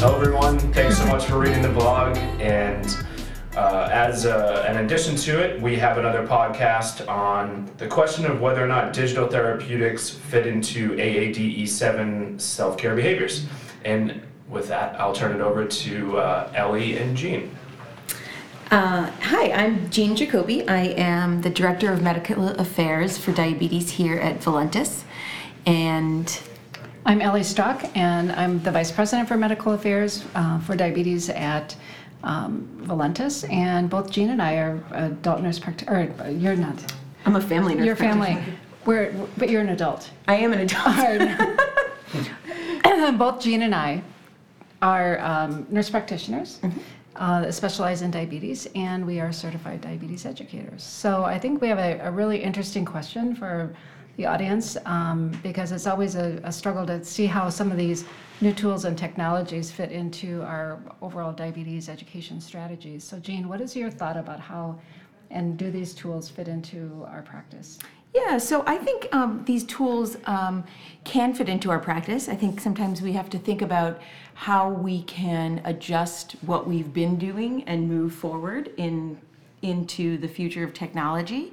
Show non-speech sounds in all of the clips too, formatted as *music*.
Hello everyone, thanks so much for reading the blog. And uh, as a, an addition to it, we have another podcast on the question of whether or not digital therapeutics fit into AADE7 self care behaviors. And with that, I'll turn it over to uh, Ellie and Jean. Uh, hi, I'm Jean Jacoby. I am the Director of Medical Affairs for Diabetes here at Voluntis. And I'm Ellie Stock, and I'm the Vice President for Medical Affairs uh, for Diabetes at um, Voluntis. And both Jean and I are adult nurse practitioners. Or you're not. I'm a family nurse. Your family. We're, but you're an adult. I am an adult. *laughs* both Jean and I are um, nurse practitioners. Mm-hmm uh, specialize in diabetes, and we are certified diabetes educators. So I think we have a, a really interesting question for the audience um, because it's always a, a, struggle to see how some of these new tools and technologies fit into our overall diabetes education strategies. So, Jean, what is your thought about how and do these tools fit into our practice? Yeah, so I think um, these tools um, can fit into our practice. I think sometimes we have to think about how we can adjust what we've been doing and move forward in into the future of technology.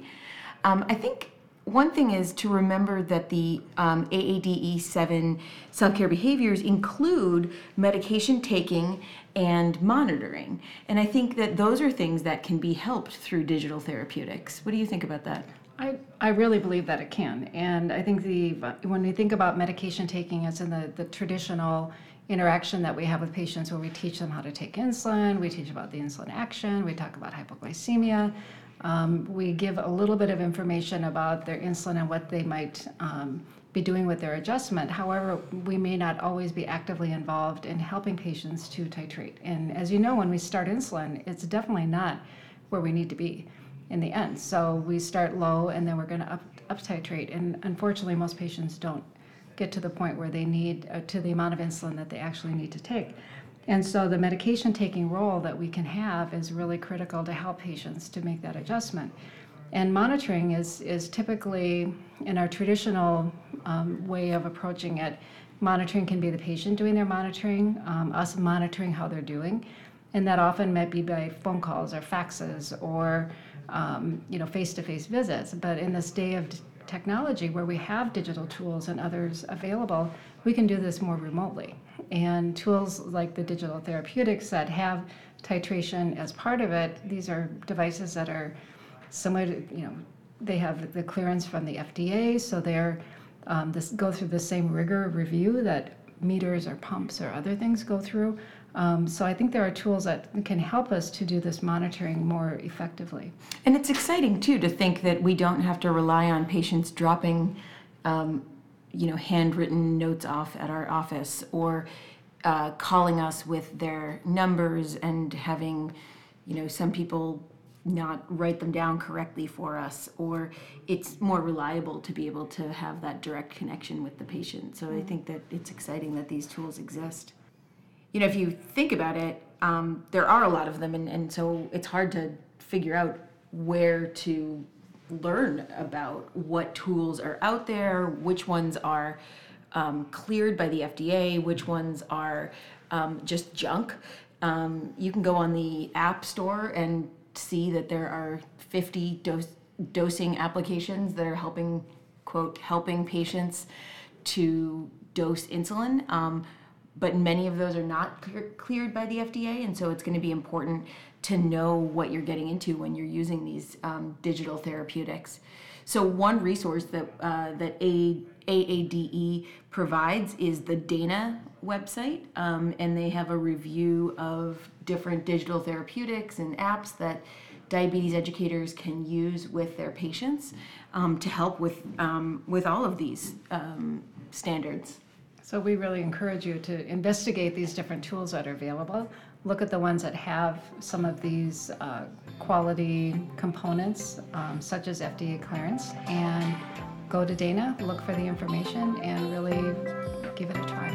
Um, I think one thing is to remember that the um, AADE 7 self care behaviors include medication taking and monitoring. And I think that those are things that can be helped through digital therapeutics. What do you think about that? I, I really believe that it can. And I think the when we think about medication taking, it's in the, the traditional interaction that we have with patients where we teach them how to take insulin, we teach about the insulin action, we talk about hypoglycemia. Um, we give a little bit of information about their insulin and what they might um, be doing with their adjustment. However, we may not always be actively involved in helping patients to titrate. And as you know, when we start insulin, it's definitely not where we need to be in the end. So we start low and then we're going to up, up titrate. And unfortunately, most patients don't get to the point where they need uh, to the amount of insulin that they actually need to take. And so the medication taking role that we can have is really critical to help patients to make that adjustment. And monitoring is, is typically, in our traditional um, way of approaching it, monitoring can be the patient doing their monitoring, um, us monitoring how they're doing. And that often might be by phone calls or faxes or um, you know, face-to-face visits. But in this day of technology where we have digital tools and others available, we can do this more remotely. And tools like the digital therapeutics that have titration as part of it, these are devices that are similar to, you know, they have the clearance from the FDA, so they're um, this go through the same rigor review that meters or pumps or other things go through. Um, so I think there are tools that can help us to do this monitoring more effectively. And it's exciting too to think that we don't have to rely on patients dropping, um, you know, handwritten notes off at our office or uh, calling us with their numbers and having, you know, some people not write them down correctly for us or it's more reliable to be able to have that direct connection with the patient. So i think that it's exciting that these tools exist. You know, if you think about it, um, there are a lot of them, and, and so it's hard to figure out where to learn about what tools are out there, which ones are um, cleared by the FDA, which ones are um, just junk. Um, you can go on the App Store and see that there are 50 dose, dosing applications that are helping, quote, helping patients to dose insulin. Um, but many of those are not clear, cleared by the FDA, and so it's going to be important to know what you're getting into when you're using these um, digital therapeutics. So one resource that uh, that A, AADE provides is the Dana website, um, and they have a review of different digital therapeutics and apps that diabetes educators can use with their patients um, to help with um, with all of these um, standards. So we really encourage you to investigate these different tools that are available. Look at the ones that have some of these uh, quality components, um, such as FDA clearance, and go to Dana, look for the information, and really give it a try.